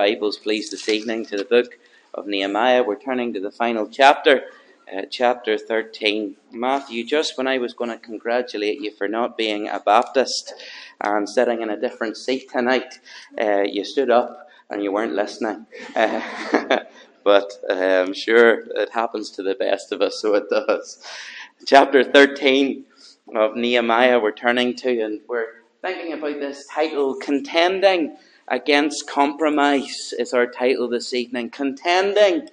Bibles, please, this evening to the book of Nehemiah. We're turning to the final chapter, uh, chapter 13. Matthew, just when I was going to congratulate you for not being a Baptist and sitting in a different seat tonight, uh, you stood up and you weren't listening. Uh, but uh, I'm sure it happens to the best of us, so it does. Chapter 13 of Nehemiah, we're turning to, and we're thinking about this title, Contending Against Compromise, is our title this evening. Contending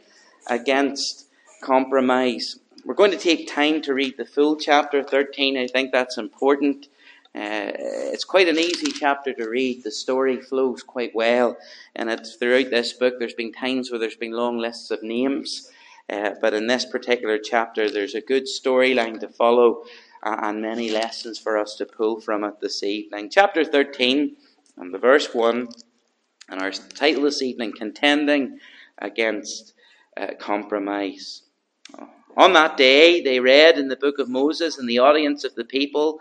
Against Compromise. We're going to take time to read the full chapter 13. I think that's important. Uh, it's quite an easy chapter to read. The story flows quite well, and it's throughout this book. There's been times where there's been long lists of names, uh, but in this particular chapter, there's a good storyline to follow uh, and many lessons for us to pull from it this evening. Chapter 13, and the verse 1 and our title this evening, Contending Against uh, Compromise. On that day, they read in the book of Moses in the audience of the people,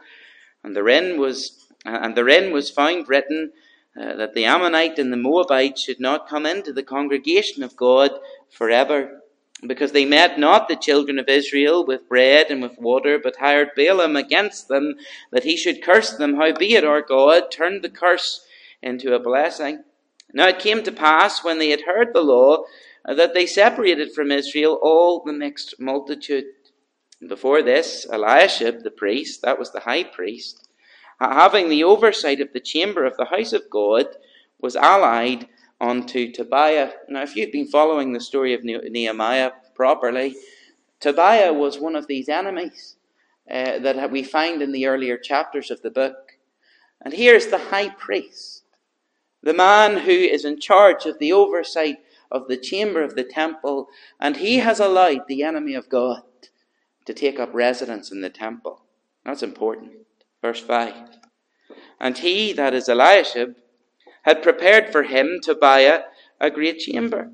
and therein was, and therein was found written uh, that the Ammonite and the Moabite should not come into the congregation of God forever, because they met not the children of Israel with bread and with water, but hired Balaam against them, that he should curse them. Howbeit our God turned the curse into a blessing. Now it came to pass, when they had heard the law, uh, that they separated from Israel all the mixed multitude. Before this, Eliashib the priest, that was the high priest, having the oversight of the chamber of the house of God, was allied unto Tobiah. Now, if you've been following the story of Nehemiah properly, Tobiah was one of these enemies uh, that we find in the earlier chapters of the book. And here's the high priest the man who is in charge of the oversight of the chamber of the temple, and he has allowed the enemy of God to take up residence in the temple. That's important. Verse 5. And he, that is Eliashib, had prepared for him, Tobiah, a great chamber,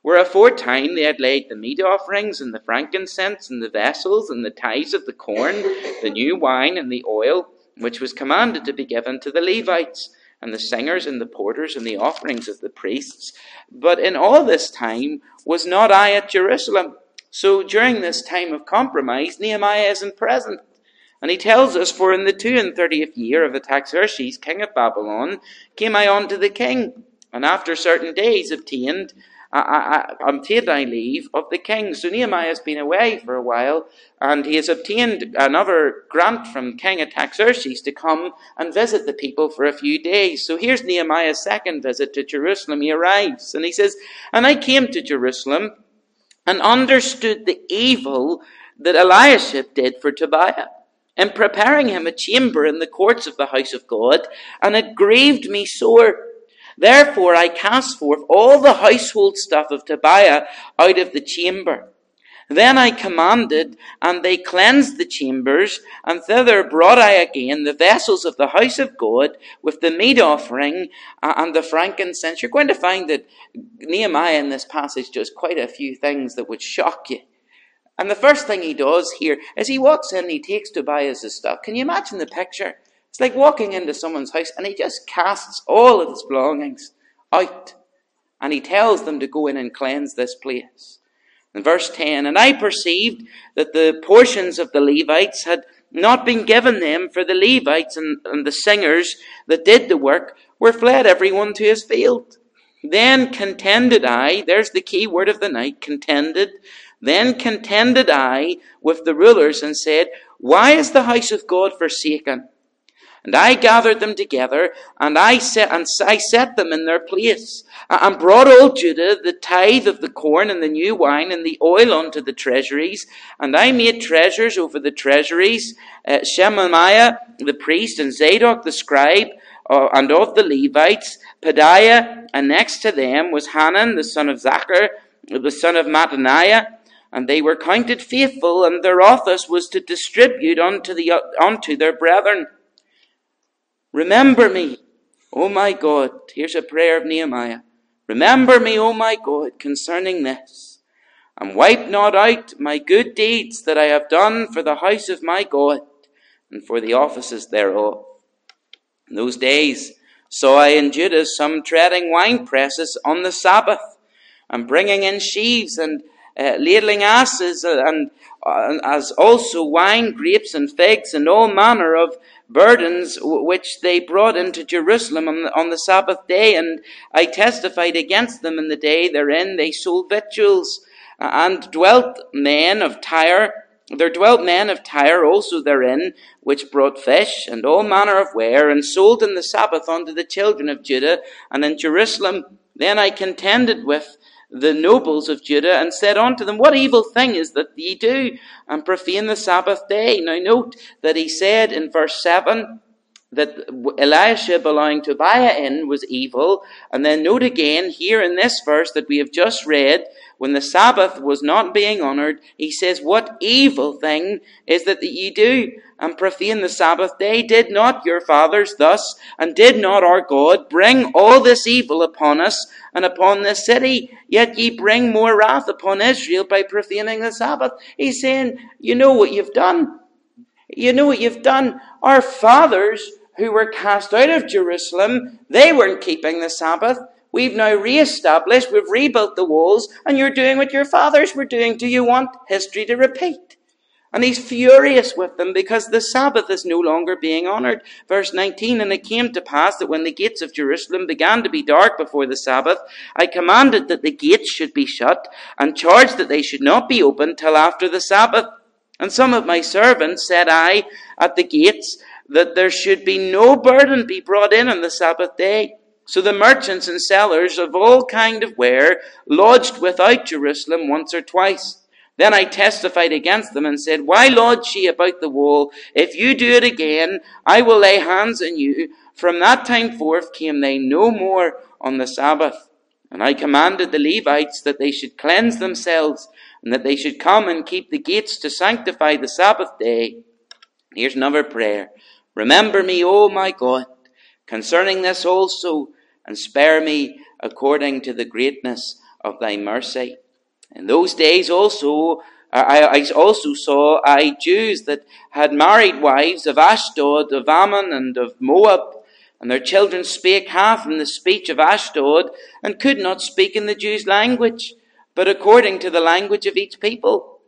where aforetime they had laid the meat offerings, and the frankincense, and the vessels, and the tithes of the corn, the new wine, and the oil, which was commanded to be given to the Levites and the singers and the porters and the offerings of the priests. But in all this time was not I at Jerusalem. So during this time of compromise, Nehemiah isn't present. And he tells us, For in the two and thirtieth year of Artaxerxes, king of Babylon, came I unto the king, and after certain days obtained I, I, obtained I leave of the king. So Nehemiah has been away for a while, and he has obtained another grant from King Artaxerxes to come and visit the people for a few days. So here's Nehemiah's second visit to Jerusalem. He arrives, and he says, And I came to Jerusalem and understood the evil that Eliashib did for Tobiah in preparing him a chamber in the courts of the house of God, and it grieved me sore. Therefore I cast forth all the household stuff of Tobiah out of the chamber. Then I commanded, and they cleansed the chambers, and thither brought I again the vessels of the house of God with the meat offering uh, and the frankincense. You're going to find that Nehemiah in this passage does quite a few things that would shock you. And the first thing he does here is he walks in, he takes Tobiah's stuff. Can you imagine the picture? It's like walking into someone's house and he just casts all of his belongings out and he tells them to go in and cleanse this place. In verse 10, and I perceived that the portions of the Levites had not been given them, for the Levites and, and the singers that did the work were fled everyone to his field. Then contended I, there's the key word of the night, contended. Then contended I with the rulers and said, Why is the house of God forsaken? And I gathered them together, and I set, and I set them in their place, and brought all Judah the tithe of the corn and the new wine and the oil unto the treasuries. And I made treasures over the treasuries, uh, Shemaiah the priest, and Zadok the scribe, uh, and of the Levites, Pedaiah, and next to them was Hanan the son of Zaccur, the son of Mattaniah, and they were counted faithful, and their office was to distribute unto, the, unto their brethren. Remember me, O my God. Here's a prayer of Nehemiah. Remember me, O my God, concerning this, and wipe not out my good deeds that I have done for the house of my God and for the offices thereof. In those days, Saw I in Judah some treading wine presses on the Sabbath, and bringing in sheaves and uh, ladling asses, and uh, as also wine, grapes, and figs, and all manner of burdens which they brought into Jerusalem on the, on the Sabbath day. And I testified against them in the day therein they sold victuals, uh, and dwelt men of Tyre there dwelt men of Tyre also therein, which brought fish and all manner of ware, and sold in the Sabbath unto the children of Judah. And in Jerusalem then I contended with the nobles of Judah, and said unto them, What evil thing is that ye do, and profane the Sabbath day? Now note that he said in verse 7, that Eliashib allowing Tobiah in was evil. And then note again here in this verse that we have just read, when the Sabbath was not being honored, he says, What evil thing is that, that ye do and profane the Sabbath day? Did not your fathers thus, and did not our God bring all this evil upon us and upon this city? Yet ye bring more wrath upon Israel by profaning the Sabbath. He's saying, You know what you've done. You know what you've done. Our fathers who were cast out of Jerusalem, they weren't keeping the Sabbath. We've now re-established, we've rebuilt the walls, and you're doing what your fathers were doing. Do you want history to repeat? And he's furious with them because the Sabbath is no longer being honored. Verse 19, And it came to pass that when the gates of Jerusalem began to be dark before the Sabbath, I commanded that the gates should be shut, and charged that they should not be opened till after the Sabbath. And some of my servants said I at the gates, that there should be no burden be brought in on the Sabbath day. So the merchants and sellers of all kind of ware lodged without Jerusalem once or twice. Then I testified against them and said, Why lodge ye about the wall? If you do it again, I will lay hands on you. From that time forth came they no more on the Sabbath. And I commanded the Levites that they should cleanse themselves, and that they should come and keep the gates to sanctify the Sabbath day. Here's another prayer. Remember me, O my God, concerning this also, and spare me according to the greatness of thy mercy. In those days also, uh, I, I also saw I Jews that had married wives of Ashdod, of Ammon, and of Moab, and their children spake half in the speech of Ashdod, and could not speak in the Jews' language, but according to the language of each people.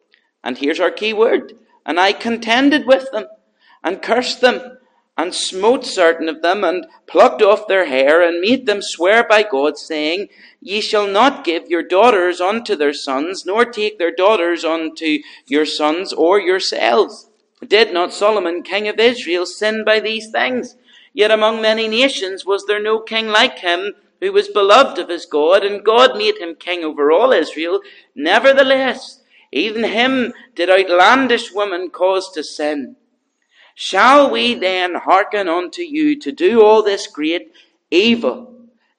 And here's our key word. And I contended with them, and cursed them, and smote certain of them, and plucked off their hair, and made them swear by God, saying, Ye shall not give your daughters unto their sons, nor take their daughters unto your sons or yourselves. Did not Solomon, king of Israel, sin by these things? Yet among many nations was there no king like him, who was beloved of his God, and God made him king over all Israel. Nevertheless, even him did outlandish women cause to sin. Shall we then hearken unto you to do all this great evil,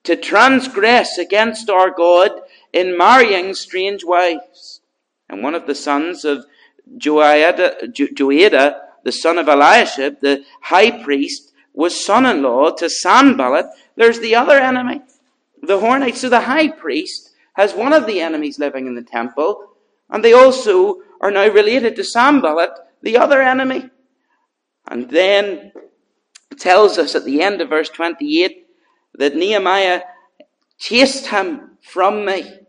to transgress against our God in marrying strange wives? And one of the sons of Joiada, Joiada the son of Eliashib, the high priest, was son-in-law to Sanballat. There's the other enemy, the Horonites. So the high priest has one of the enemies living in the temple, and they also are now related to Sanballat, the other enemy. And then tells us at the end of verse 28 that Nehemiah chased him from me.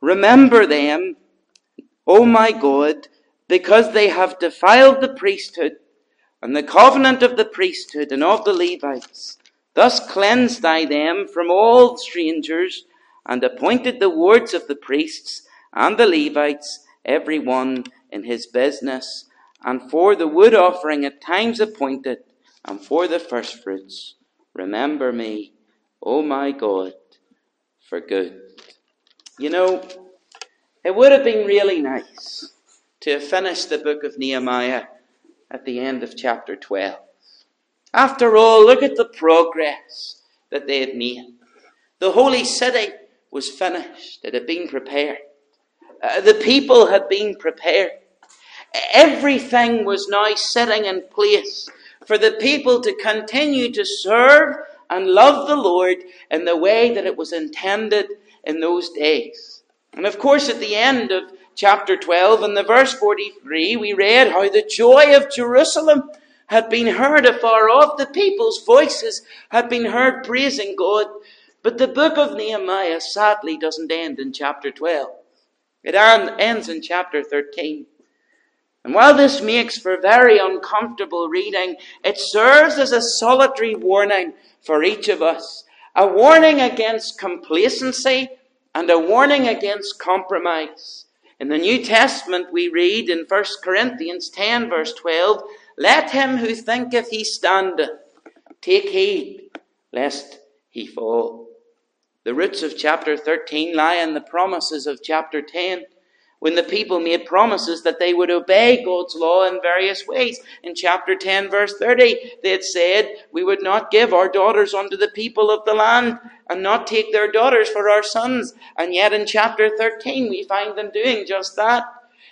Remember them, O my God, because they have defiled the priesthood and the covenant of the priesthood and of the Levites. Thus cleansed I them from all strangers and appointed the wards of the priests and the Levites, every one in his business and for the wood offering at times appointed, and for the firstfruits. Remember me, O my God, for good. You know, it would have been really nice to have finished the book of Nehemiah at the end of chapter 12. After all, look at the progress that they had made. The holy city was finished, it had been prepared. Uh, the people had been prepared. Everything was now sitting in place for the people to continue to serve and love the Lord in the way that it was intended in those days. And of course, at the end of chapter 12 and the verse 43, we read how the joy of Jerusalem had been heard afar off. The people's voices had been heard praising God. But the book of Nehemiah sadly doesn't end in chapter 12. It ends in chapter 13. And while this makes for very uncomfortable reading, it serves as a solitary warning for each of us. A warning against complacency and a warning against compromise. In the New Testament, we read in 1 Corinthians 10, verse 12, Let him who thinketh he standeth take heed lest he fall. The roots of chapter 13 lie in the promises of chapter 10 when the people made promises that they would obey God's law in various ways. In chapter 10, verse 30, they had said, We would not give our daughters unto the people of the land and not take their daughters for our sons. And yet in chapter 13, we find them doing just that.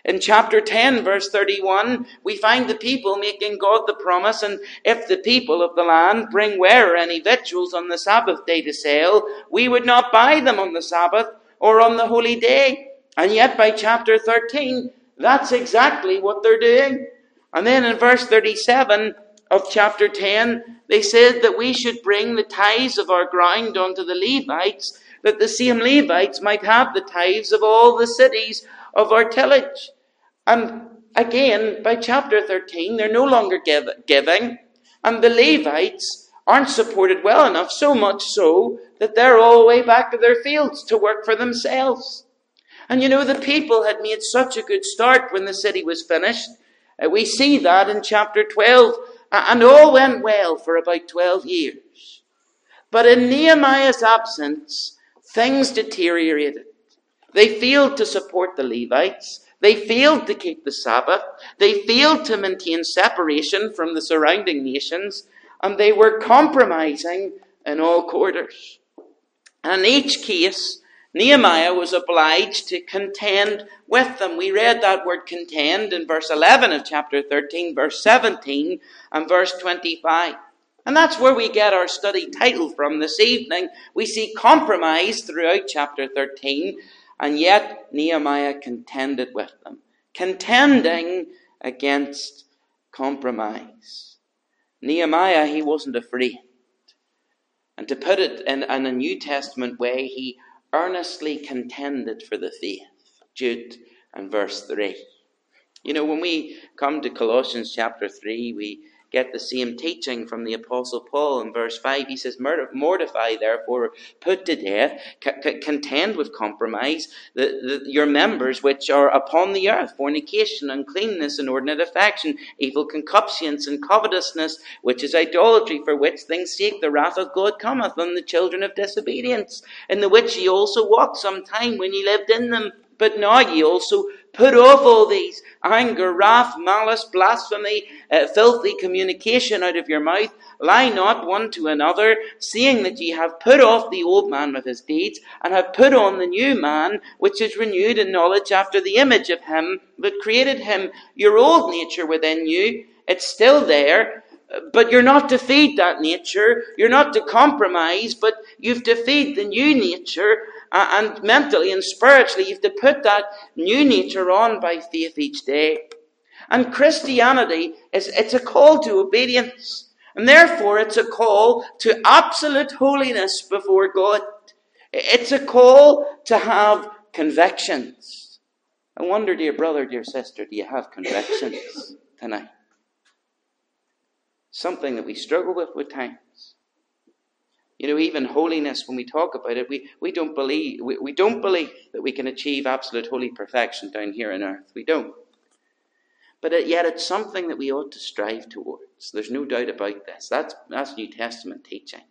In chapter 10, verse 31, we find the people making God the promise, and if the people of the land bring ware any victuals on the Sabbath day to sale, we would not buy them on the Sabbath or on the holy day. And yet, by chapter 13, that's exactly what they're doing. And then in verse 37 of chapter 10, they said that we should bring the tithes of our ground unto the Levites, that the same Levites might have the tithes of all the cities of our tillage. And again, by chapter 13, they're no longer give, giving, and the Levites aren't supported well enough, so much so that they're all the way back to their fields to work for themselves. And you know, the people had made such a good start when the city was finished. Uh, we see that in chapter 12. And all went well for about 12 years. But in Nehemiah's absence, things deteriorated. They failed to support the Levites. They failed to keep the Sabbath. They failed to maintain separation from the surrounding nations. And they were compromising in all quarters. And in each case, Nehemiah was obliged to contend with them. We read that word contend in verse 11 of chapter 13, verse 17, and verse 25. And that's where we get our study title from this evening. We see compromise throughout chapter 13, and yet Nehemiah contended with them, contending against compromise. Nehemiah, he wasn't afraid. And to put it in, in a New Testament way, he earnestly contended for the faith. Jude and verse 3. You know, when we come to Colossians chapter 3, we get the same teaching from the Apostle Paul in verse 5. He says, Mortify, therefore, put to death, c- contend with compromise, the, the, your members which are upon the earth, fornication, uncleanness, inordinate affection, evil concupiscence, and covetousness, which is idolatry, for which things sake the wrath of God cometh on the children of disobedience, in the which ye also walked some time when ye lived in them. But now ye also put off all these anger, wrath, malice, blasphemy, uh, filthy communication out of your mouth. Lie not one to another, seeing that ye have put off the old man with his deeds, and have put on the new man, which is renewed in knowledge after the image of him that created him. Your old nature within you, it's still there, but you're not to feed that nature. You're not to compromise, but you've to feed the new nature and mentally and spiritually, you have to put that new nature on by faith each day. And Christianity is, it's a call to obedience. And therefore, it's a call to absolute holiness before God. It's a call to have convictions. I wonder, dear brother, dear sister, do you have convictions tonight? Something that we struggle with with time. You know, even holiness, when we talk about it, we, we don't believe we, we don't believe that we can achieve absolute holy perfection down here on earth. We don't. But yet it's something that we ought to strive towards. There's no doubt about this. That's that's New Testament teaching.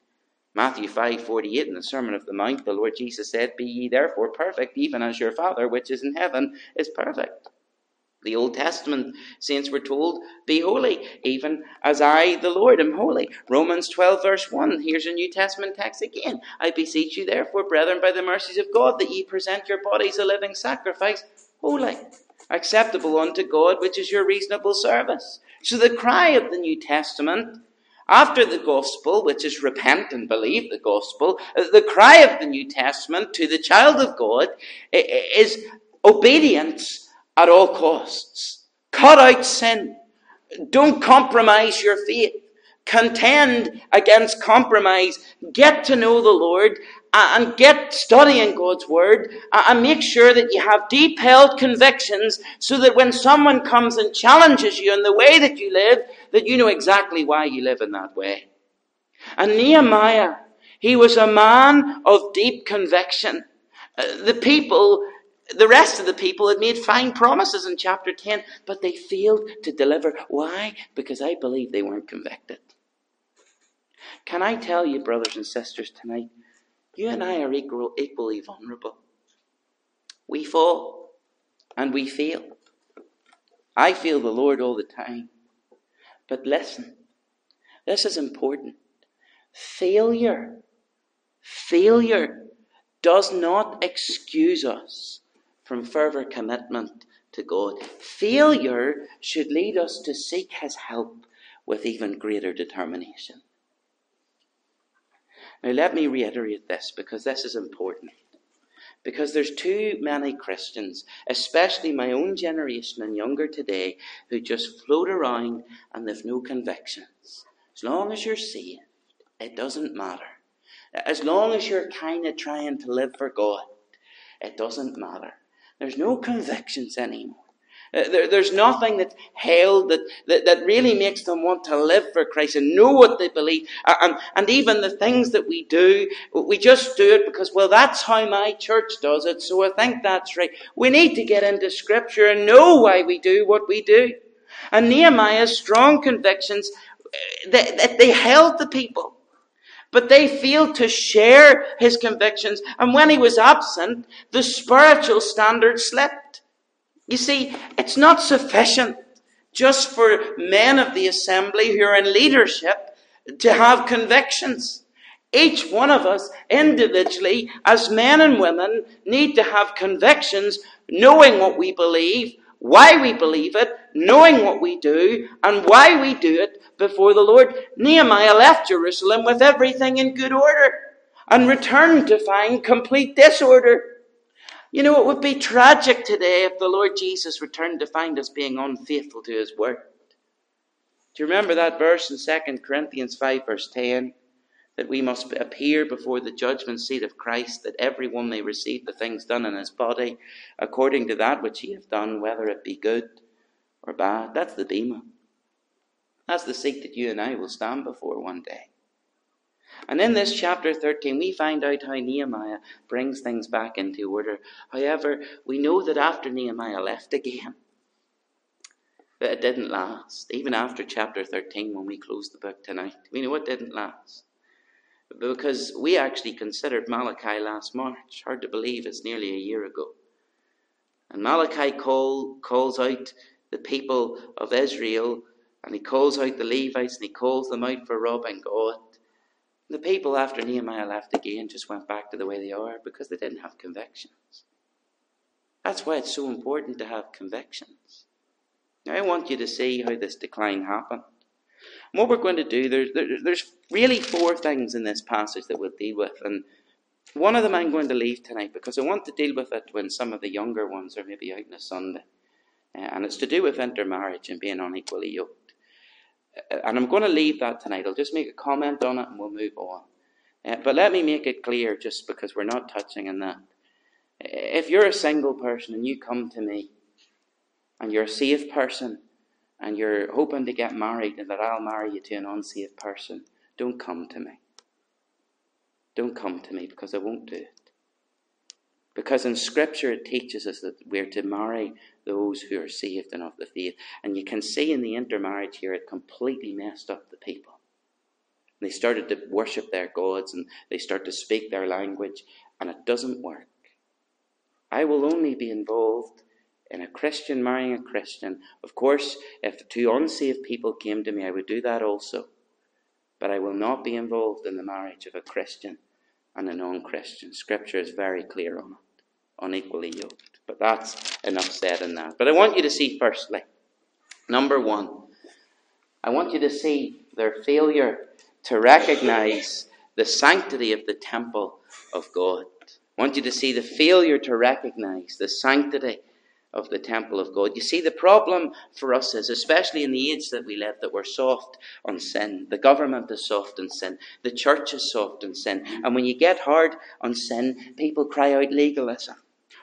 Matthew 5 48 in the Sermon of the Mount, the Lord Jesus said, Be ye therefore perfect, even as your Father which is in heaven is perfect. The Old Testament saints were told, Be holy, even as I, the Lord, am holy. Romans 12, verse 1. Here's a New Testament text again. I beseech you, therefore, brethren, by the mercies of God, that ye present your bodies a living sacrifice, holy, acceptable unto God, which is your reasonable service. So the cry of the New Testament, after the gospel, which is repent and believe the gospel, uh, the cry of the New Testament to the child of God is obedience at all costs. Cut out sin. Don't compromise your faith. Contend against compromise. Get to know the Lord and get studying God's Word and make sure that you have deep held convictions so that when someone comes and challenges you in the way that you live, that you know exactly why you live in that way. And Nehemiah, he was a man of deep conviction. Uh, the people, the rest of the people had made fine promises in chapter 10, but they failed to deliver. Why? Because I believe they weren't convicted. Can I tell you, brothers and sisters, tonight, you and I are equal, equally vulnerable. We fall and we fail. I feel the Lord all the time. But listen, this is important. Failure, failure does not excuse us from further commitment to God. Failure should lead us to seek His help with even greater determination. Now, let me reiterate this because this is important. Because there's too many Christians, especially my own generation and younger today, who just float around and they've no convictions. As long as you're saved, it doesn't matter. As long as you're kind of trying to live for God, it doesn't matter. There's no convictions anymore. Uh, there, there's nothing that's held that, that, that, really makes them want to live for Christ and know what they believe. Uh, and, and even the things that we do, we just do it because, well, that's how my church does it, so I think that's right. We need to get into Scripture and know why we do what we do. And Nehemiah's strong convictions, uh, that they, they held the people. But they failed to share his convictions, and when he was absent, the spiritual standard slipped. You see, it's not sufficient just for men of the assembly who are in leadership to have convictions. Each one of us individually, as men and women, need to have convictions, knowing what we believe, why we believe it, knowing what we do, and why we do it before the Lord. Nehemiah left Jerusalem with everything in good order and returned to find complete disorder. You know, it would be tragic today if the Lord Jesus returned to find us being unfaithful to his word. Do you remember that verse in 2 Corinthians 5, verse 10? That we must appear before the judgment seat of Christ, that everyone may receive the things done in his body according to that which he hath done, whether it be good or bad. That's the bema. That's the seat that you and I will stand before one day. And in this chapter 13, we find out how Nehemiah brings things back into order. However, we know that after Nehemiah left again, that it didn't last. Even after chapter 13, when we close the book tonight, we know it didn't last. Because we actually considered Malachi last March. Hard to believe it's nearly a year ago. And Malachi call, calls out the people of Israel, and he calls out the Levites, and he calls them out for robbing God. The people after Nehemiah left again just went back to the way they are because they didn't have convictions. That's why it's so important to have convictions. Now, I want you to see how this decline happened. What we're going to do, there's, there's really four things in this passage that we'll deal with. And one of them I'm going to leave tonight because I want to deal with it when some of the younger ones are maybe out on a Sunday. Uh, and it's to do with intermarriage and being unequally yoked and I'm going to leave that tonight. I'll just make a comment on it and we'll move on. Uh, but let me make it clear, just because we're not touching on that. If you're a single person and you come to me, and you're a safe person, and you're hoping to get married and that I'll marry you to an unsaved person, don't come to me. Don't come to me because I won't do it. Because in Scripture it teaches us that we're to marry those who are saved and of the faith. And you can see in the intermarriage here, it completely messed up the people. They started to worship their gods and they start to speak their language, and it doesn't work. I will only be involved in a Christian marrying a Christian. Of course, if two unsaved people came to me, I would do that also. But I will not be involved in the marriage of a Christian and a non Christian. Scripture is very clear on it, unequally yoked. But that's enough said in that. But I want you to see, firstly, number one, I want you to see their failure to recognize the sanctity of the temple of God. I want you to see the failure to recognize the sanctity of the temple of God. You see, the problem for us is, especially in the age that we live, that we're soft on sin. The government is soft on sin. The church is soft on sin. And when you get hard on sin, people cry out legalism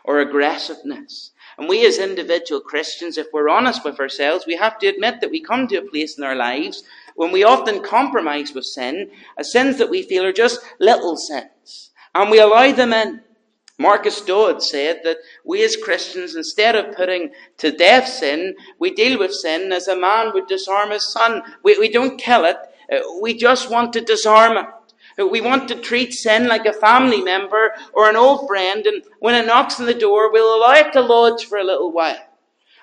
or aggressiveness. And we as individual Christians, if we're honest with ourselves, we have to admit that we come to a place in our lives when we often compromise with sin, as sins that we feel are just little sins. And we allow them in. Marcus Dods said that we as Christians, instead of putting to death sin, we deal with sin as a man would disarm his son. We, we don't kill it, uh, we just want to disarm it. Uh, we want to treat sin like a family member or an old friend, and when it knocks on the door, we'll allow it to lodge for a little while.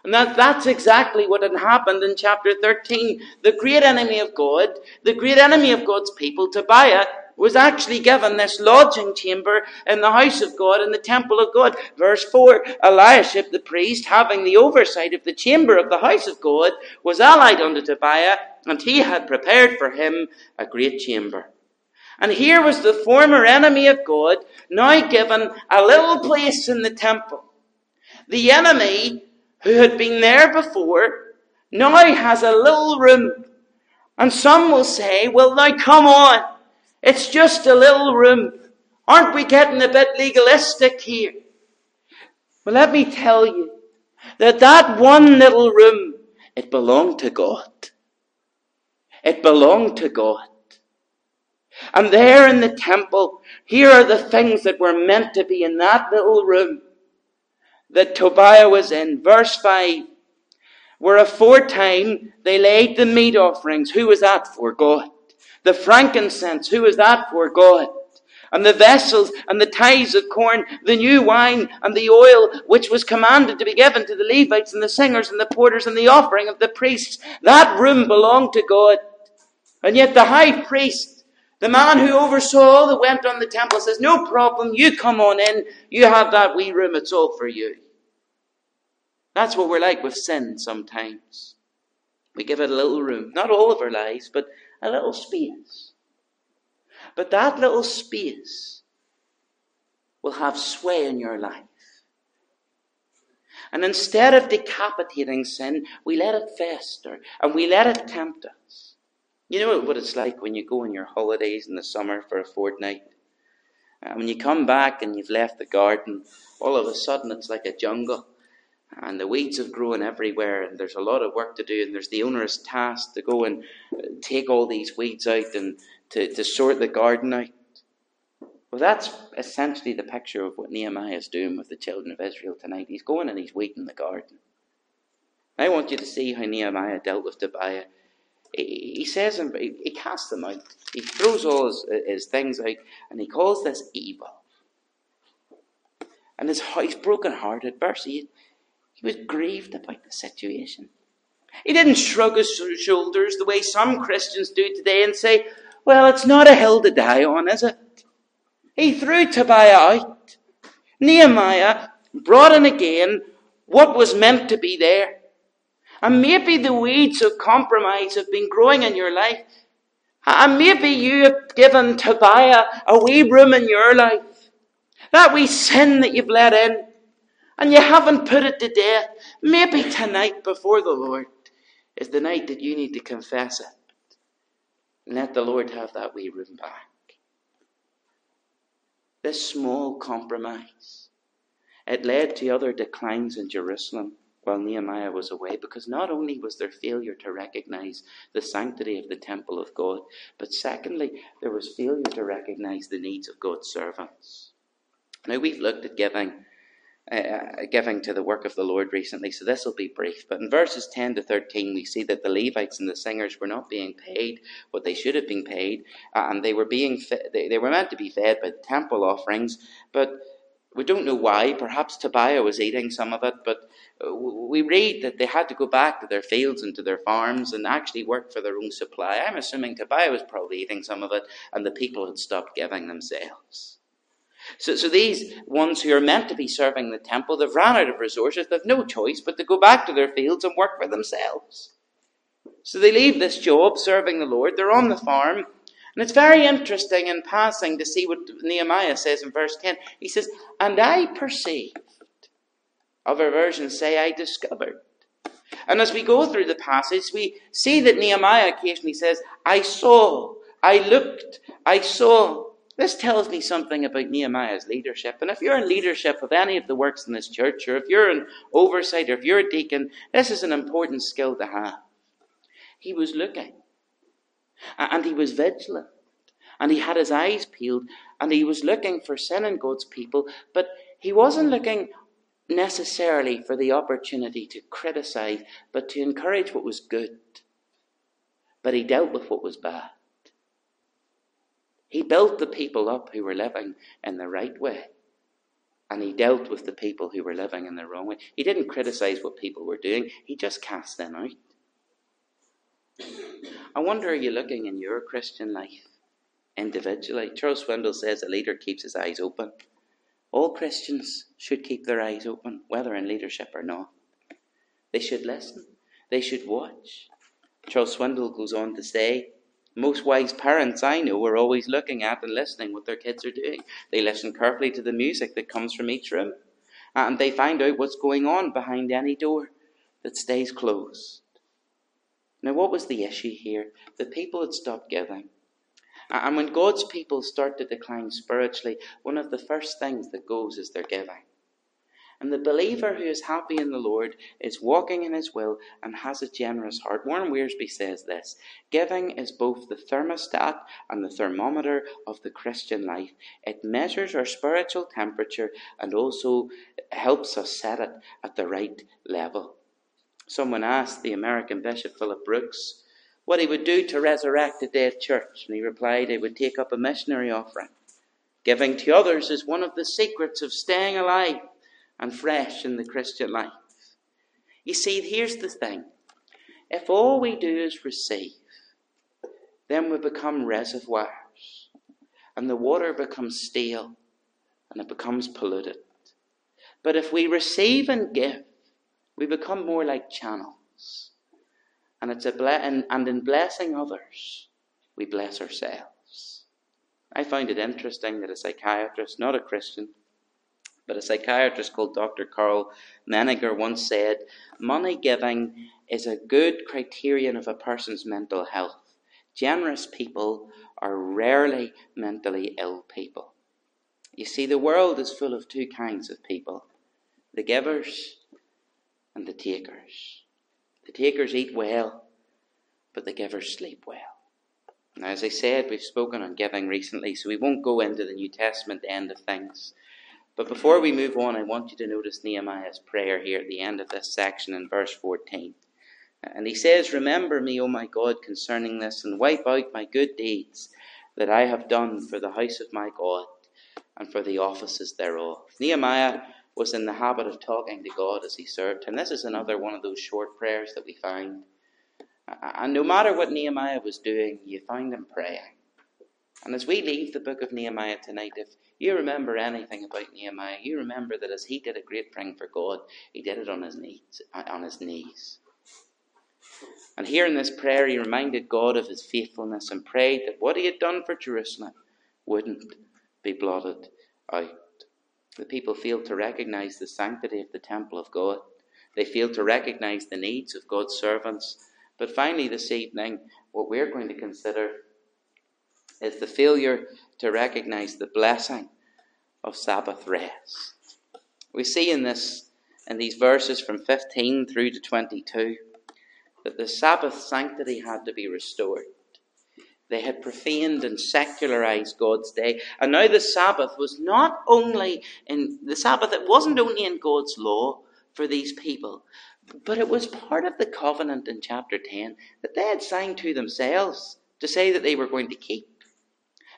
And that, that's exactly what had happened in chapter 13. The great enemy of God, the great enemy of God's people, Tobiah, was actually given this lodging chamber in the house of God, in the temple of God. Verse 4 Eliashib the priest, having the oversight of the chamber of the house of God, was allied unto Tobiah, and he had prepared for him a great chamber. And here was the former enemy of God now given a little place in the temple. The enemy who had been there before now has a little room. And some will say, well, now come on. It's just a little room. Aren't we getting a bit legalistic here? Well, let me tell you that that one little room, it belonged to God. It belonged to God. And there in the temple, here are the things that were meant to be in that little room that Tobiah was in. Verse 5 Where aforetime they laid the meat offerings. Who was that for? God. The frankincense, who is that for? God. And the vessels and the tithes of corn, the new wine and the oil, which was commanded to be given to the Levites and the singers and the porters and the offering of the priests. That room belonged to God. And yet the high priest, the man who oversaw all that went on the temple, says, No problem, you come on in, you have that wee room, it's all for you. That's what we're like with sin sometimes. We give it a little room. Not all of our lives, but a little space. But that little space will have sway in your life. And instead of decapitating sin, we let it fester and we let it tempt us. You know what it's like when you go on your holidays in the summer for a fortnight? And when you come back and you've left the garden, all of a sudden it's like a jungle and the weeds have grown everywhere, and there's a lot of work to do, and there's the onerous task to go and uh, take all these weeds out and to, to sort the garden out. Well, that's essentially the picture of what Nehemiah is doing with the children of Israel tonight. He's going and he's weeding the garden. I want you to see how Nehemiah dealt with Tobiah. He, says, he, he casts them out. He throws all his, his things out, and he calls this evil. And his, he's broken hearted. Verse 8 he was grieved about the situation. He didn't shrug his shoulders the way some Christians do today and say, Well, it's not a hill to die on, is it? He threw Tobiah out. Nehemiah brought in again what was meant to be there. And maybe the weeds of compromise have been growing in your life. And maybe you have given Tobiah a wee room in your life. That wee sin that you've let in and you haven't put it to death, maybe tonight before the Lord is the night that you need to confess it. And let the Lord have that wee room back. This small compromise, it led to other declines in Jerusalem while Nehemiah was away, because not only was there failure to recognize the sanctity of the temple of God, but secondly, there was failure to recognize the needs of God's servants. Now, we've looked at giving uh, giving to the work of the Lord recently, so this will be brief. But in verses 10 to 13, we see that the Levites and the singers were not being paid what they should have been paid, uh, and they were being they, they were meant to be fed by the temple offerings, but we don't know why. Perhaps Tobiah was eating some of it, but uh, we read that they had to go back to their fields and to their farms and actually work for their own supply. I'm assuming Tobiah was probably eating some of it, and the people had stopped giving themselves. So, so these ones who are meant to be serving the temple, they've run out of resources, they've no choice but to go back to their fields and work for themselves. So they leave this job serving the Lord, they're on the farm, and it's very interesting in passing to see what Nehemiah says in verse 10. He says, And I perceived Other versions say, I discovered. And as we go through the passage, we see that Nehemiah occasionally says, I saw, I looked, I saw. This tells me something about Nehemiah's leadership. And if you're in leadership of any of the works in this church, or if you're an oversight, or if you're a deacon, this is an important skill to have. He was looking, and he was vigilant, and he had his eyes peeled, and he was looking for sin in God's people, but he wasn't looking necessarily for the opportunity to criticize, but to encourage what was good. But he dealt with what was bad. He built the people up who were living in the right way. And he dealt with the people who were living in the wrong way. He didn't criticize what people were doing, he just cast them out. I wonder, are you looking in your Christian life individually? Charles Swindoll says a leader keeps his eyes open. All Christians should keep their eyes open, whether in leadership or not. They should listen. They should watch. Charles Swindoll goes on to say, most wise parents I know are always looking at and listening what their kids are doing. They listen carefully to the music that comes from each room. And they find out what's going on behind any door that stays closed. Now, what was the issue here? The people had stopped giving. And when God's people start to decline spiritually, one of the first things that goes is their giving. And the believer who is happy in the Lord is walking in his will and has a generous heart. Warren Wiersbe says this Giving is both the thermostat and the thermometer of the Christian life. It measures our spiritual temperature and also helps us set it at the right level. Someone asked the American Bishop Phillips Brooks what he would do to resurrect a dead church. And he replied, he would take up a missionary offering. Giving to others is one of the secrets of staying alive and fresh in the Christian life. You see, here's the thing if all we do is receive, then we become reservoirs, and the water becomes stale and it becomes polluted. But if we receive and give, we become more like channels and it's a ble- and, and in blessing others, we bless ourselves. I find it interesting that a psychiatrist, not a Christian, but a psychiatrist called Dr. Karl Menninger once said, Money giving is a good criterion of a person's mental health. Generous people are rarely mentally ill people. You see, the world is full of two kinds of people the givers and the takers. The takers eat well, but the givers sleep well. Now, as I said, we've spoken on giving recently, so we won't go into the New Testament end of things. But before we move on, I want you to notice Nehemiah's prayer here at the end of this section in verse 14. And he says, Remember me, O my God, concerning this, and wipe out my good deeds that I have done for the house of my God and for the offices thereof. Nehemiah was in the habit of talking to God as he served him. This is another one of those short prayers that we find. And no matter what Nehemiah was doing, you find him praying. And as we leave the book of Nehemiah tonight, if you remember anything about Nehemiah, you remember that as he did a great thing for God, he did it on his knees. On his knees. And here in this prayer, he reminded God of his faithfulness and prayed that what he had done for Jerusalem wouldn't be blotted out. The people failed to recognize the sanctity of the temple of God. They failed to recognize the needs of God's servants. But finally, this evening, what we're going to consider is the failure to recognize the blessing of Sabbath rest. We see in this in these verses from 15 through to 22 that the Sabbath sanctity had to be restored. They had profaned and secularized God's day. And now the Sabbath was not only in the Sabbath, it wasn't only in God's law for these people, but it was part of the covenant in chapter 10 that they had signed to themselves to say that they were going to keep.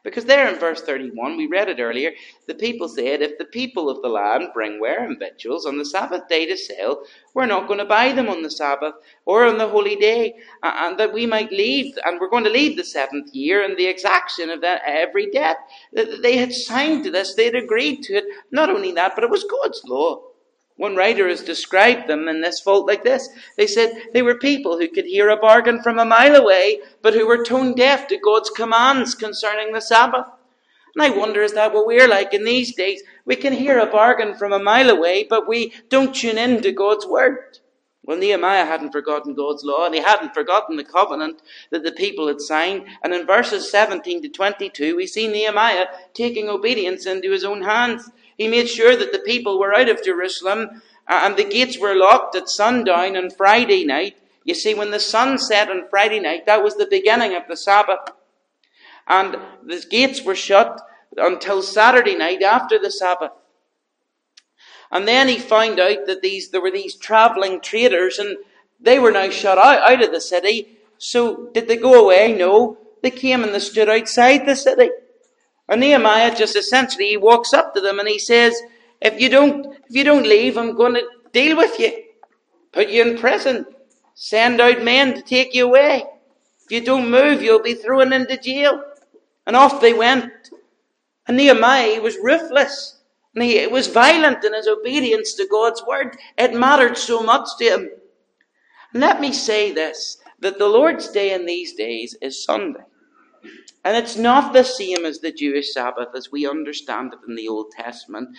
Because there in verse 31, we read it earlier, the people said, If the people of the land bring ware and victuals on the Sabbath day to sell, we're not going to buy them on the Sabbath or on the holy day, and that we might leave, and we're going to leave the seventh year and the exaction of that every debt. They had signed to this, they had agreed to it. Not only that, but it was God's law. One writer has described them in this fault like this. They said they were people who could hear a bargain from a mile away, but who were tone deaf to God's commands concerning the Sabbath. And I wonder, is that what we're like in these days? We can hear a bargain from a mile away, but we don't tune in to God's word. Well, Nehemiah hadn't forgotten God's law, and he hadn't forgotten the covenant that the people had signed. And in verses 17 to 22, we see Nehemiah taking obedience into his own hands. He made sure that the people were out of Jerusalem, and the gates were locked at sundown on Friday night. You see, when the sun set on Friday night, that was the beginning of the Sabbath. And the gates were shut until Saturday night after the Sabbath. And then he found out that these there were these travelling traders and they were now shut out, out of the city. So did they go away? No. They came and they stood outside the city. And Nehemiah just essentially he walks up to them and he says, If you don't if you don't leave, I'm gonna deal with you. Put you in prison. Send out men to take you away. If you don't move, you'll be thrown into jail. And off they went. And Nehemiah he was ruthless. And he was violent in his obedience to God's word. It mattered so much to him. And let me say this that the Lord's Day in these days is Sunday. And it's not the same as the Jewish Sabbath as we understand it in the Old Testament.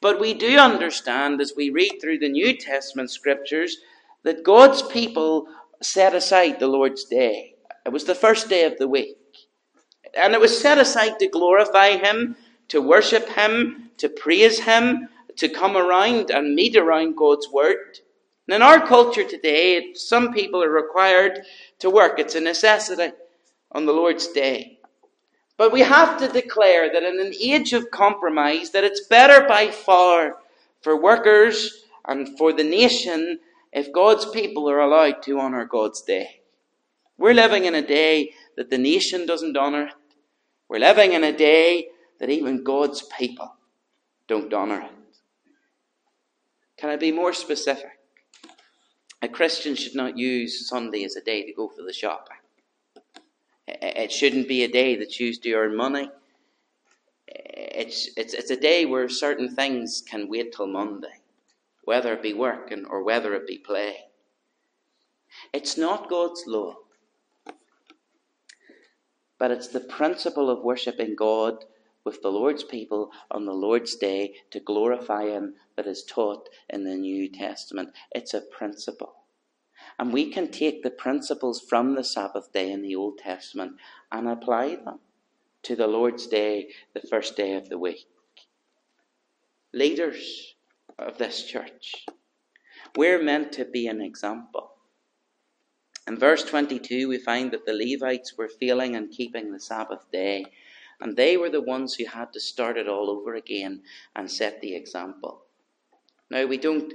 But we do understand as we read through the New Testament scriptures that God's people set aside the Lord's Day. It was the first day of the week. And it was set aside to glorify Him, to worship Him, to praise Him, to come around and meet around God's Word. And in our culture today, some people are required to work. It's a necessity on the Lord's Day. But we have to declare that in an age of compromise, that it's better by far for workers and for the nation if God's people are allowed to honour God's day. We're living in a day that the nation doesn't honour it. We're living in a day that even God's people don't honour it. Can I be more specific? A Christian should not use Sunday as a day to go for the shopping. It shouldn't be a day that's used to earn money. It's, it's, it's a day where certain things can wait till Monday, whether it be working or whether it be play. It's not God's law. But it's the principle of worshipping God with the Lord's people on the Lord's day to glorify Him that is taught in the New Testament. It's a principle. And we can take the principles from the Sabbath day in the Old Testament and apply them to the Lord's day, the first day of the week. Leaders of this church, we're meant to be an example. In verse 22, we find that the Levites were failing and keeping the Sabbath day, and they were the ones who had to start it all over again and set the example. Now, we don't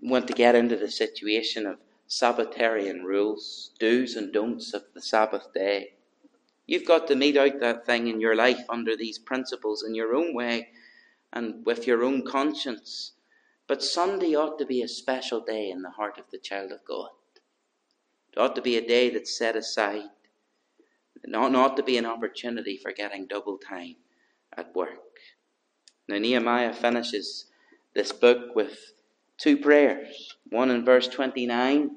want to get into the situation of Sabbatarian rules, do's and don'ts of the Sabbath day. You've got to mete out that thing in your life under these principles in your own way and with your own conscience. But Sunday ought to be a special day in the heart of the child of God. It ought to be a day that's set aside. It ought not to be an opportunity for getting double time at work. Now, Nehemiah finishes this book with two prayers one in verse 29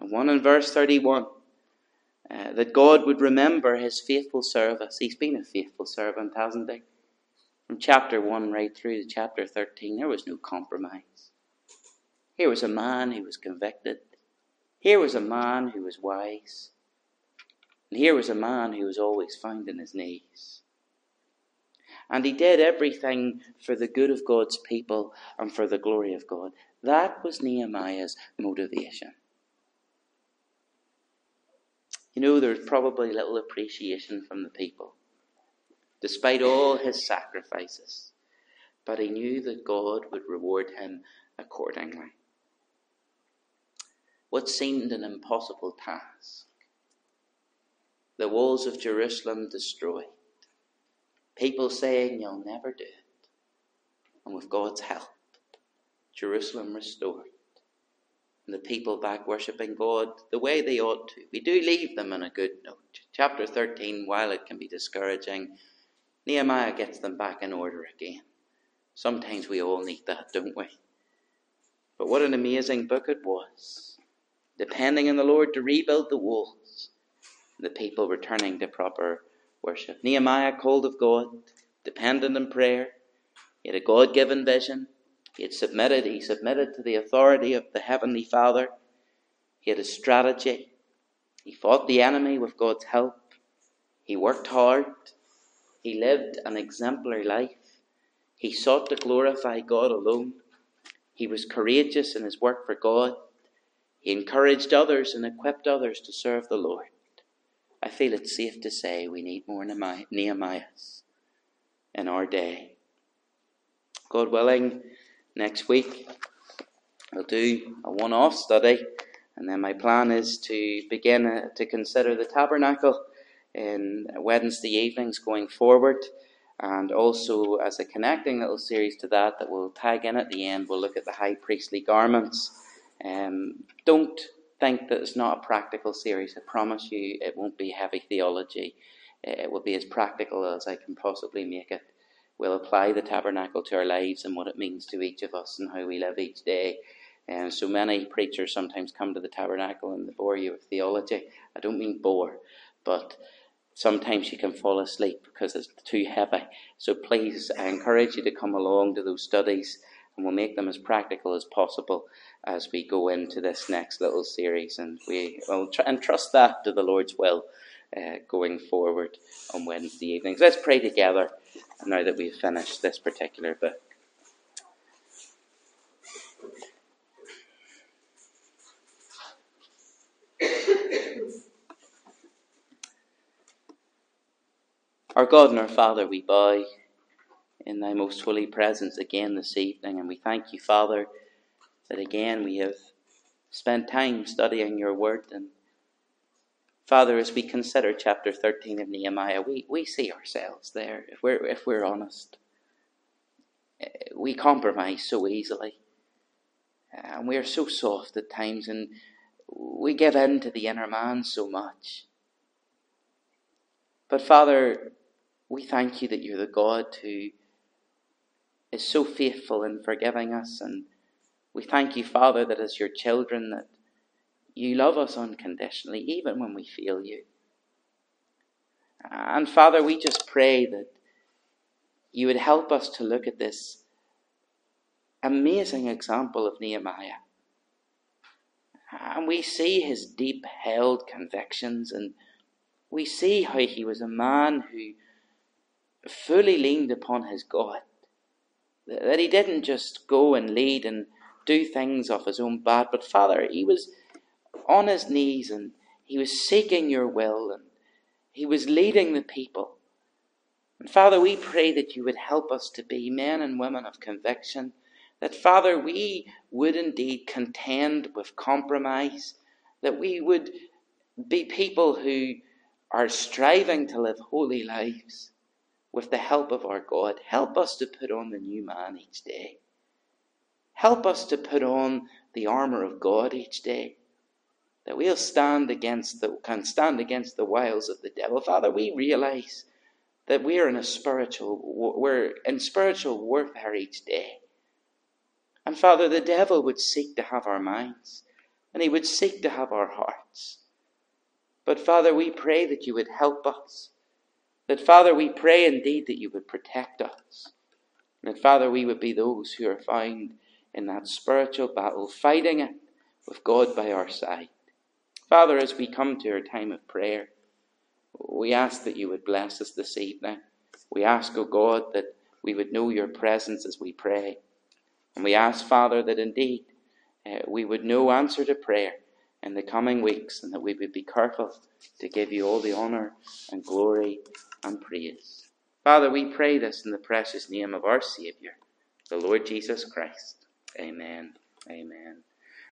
and one in verse 31. Uh, that God would remember his faithful service. He's been a faithful servant, hasn't he? From chapter 1 right through to chapter 13, there was no compromise. Here was a man who was convicted here was a man who was wise. And here was a man who was always found in his knees. And he did everything for the good of God's people and for the glory of God. That was Nehemiah's motivation. You know, there's probably little appreciation from the people, despite all his sacrifices. But he knew that God would reward him accordingly what seemed an impossible task. The walls of Jerusalem destroyed. People saying, You'll never do it. And with God's help, Jerusalem restored. And the people back worshipping God the way they ought to. We do leave them on a good note. Chapter 13, while it can be discouraging, Nehemiah gets them back in order again. Sometimes we all need that, don't we? But what an amazing book it was depending on the Lord to rebuild the walls, the people returning to proper worship. Nehemiah called of God, dependent in prayer. He had a God given vision. He had submitted, he submitted to the authority of the Heavenly Father. He had a strategy. He fought the enemy with God's help. He worked hard. He lived an exemplary life. He sought to glorify God alone. He was courageous in his work for God. He encouraged others and equipped others to serve the Lord. I feel it's safe to say we need more Nehemiahs in our day. God willing, next week we'll do a one off study, and then my plan is to begin uh, to consider the tabernacle in Wednesday evenings going forward. And also, as a connecting little series to that, that we'll tag in at the end, we'll look at the high priestly garments. Um, don't think that it's not a practical series. I promise you it won't be heavy theology. It will be as practical as I can possibly make it. We'll apply the tabernacle to our lives and what it means to each of us and how we live each day. And so many preachers sometimes come to the tabernacle and they bore you with theology. I don't mean bore, but sometimes you can fall asleep because it's too heavy. So please, I encourage you to come along to those studies and we'll make them as practical as possible as we go into this next little series. And we will tr- trust that to the Lord's will uh, going forward on Wednesday evenings. Let's pray together now that we've finished this particular book. Our God and our Father, we bow in thy most holy presence again this evening, and we thank you, Father, that again we have spent time studying your word. And Father, as we consider chapter 13 of Nehemiah, we, we see ourselves there, if we're, if we're honest. Eh, we compromise so easily, and we are so soft at times, and we give in to the inner man so much. But Father, we thank you that you're the God who is so faithful in forgiving us. And we thank you, Father, that as your children, that you love us unconditionally, even when we feel you. And Father, we just pray that you would help us to look at this amazing example of Nehemiah. And we see his deep held convictions, and we see how he was a man who fully leaned upon his God. That he didn't just go and lead and do things of his own bat, but Father, he was on his knees and he was seeking your will and he was leading the people. And Father, we pray that you would help us to be men and women of conviction. That, Father, we would indeed contend with compromise. That we would be people who are striving to live holy lives with the help of our God. Help us to put on the new man each day. Help us to put on the armour of God each day. That we'll stand against the can stand against the wiles of the devil. Father, we realize that we're in a spiritual we're in spiritual warfare each day. And Father, the devil would seek to have our minds, and he would seek to have our hearts. But Father, we pray that you would help us that, Father, we pray indeed that you would protect us. And that, Father, we would be those who are found in that spiritual battle, fighting it with God by our side. Father, as we come to our time of prayer, we ask that you would bless us this evening. We ask, O oh God, that we would know your presence as we pray. And we ask, Father, that indeed uh, we would know answer to prayer in the coming weeks and that we would be careful to give you all the honour and glory and praise. Father, we pray this in the precious name of our Saviour, the Lord Jesus Christ. Amen. Amen.